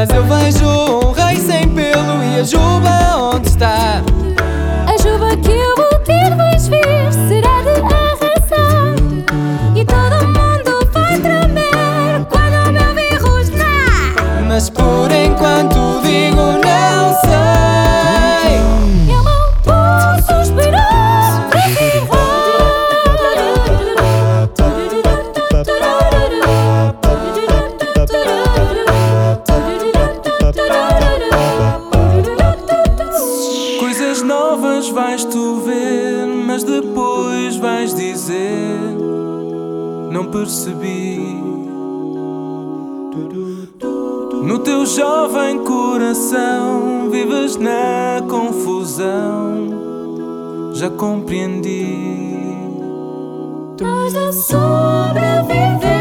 Mas eu vejo um rei sem pelo e ajudo. quis dizer, não percebi. No teu jovem coração vives na confusão, já compreendi. Nós a sobreviver.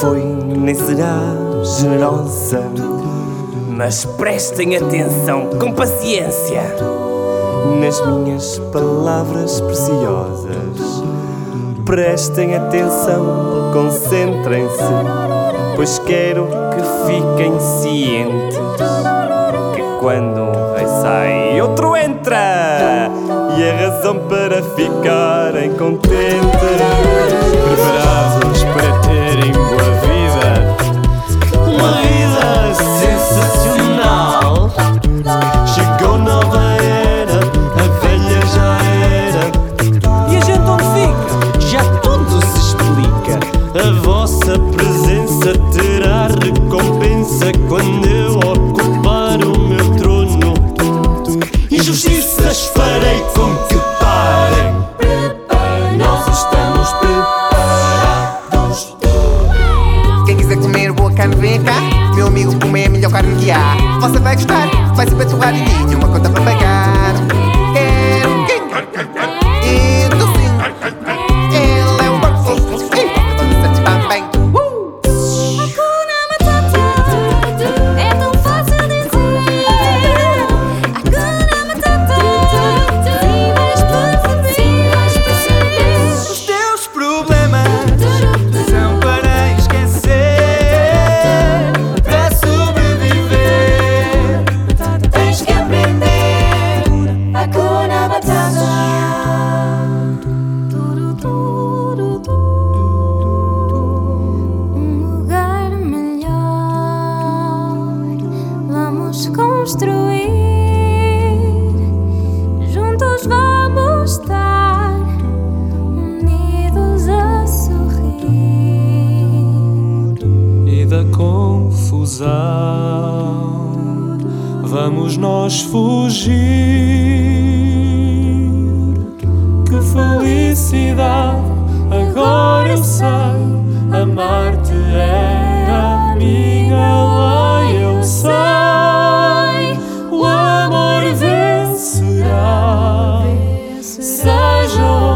foi nem será generosa. Mas prestem atenção com paciência nas minhas palavras preciosas. Prestem atenção, concentrem-se, pois quero que fiquem cientes que quando um rei sai, outro entra. E a razão para ficarem contentes. Preparado Cuando construir. Juntos vamos estar unidos a sorrir. E da confusão vamos nós fugir. Que felicidade, agora eu sei, amar-te é a minha lei, eu sei. ce jour. Oh.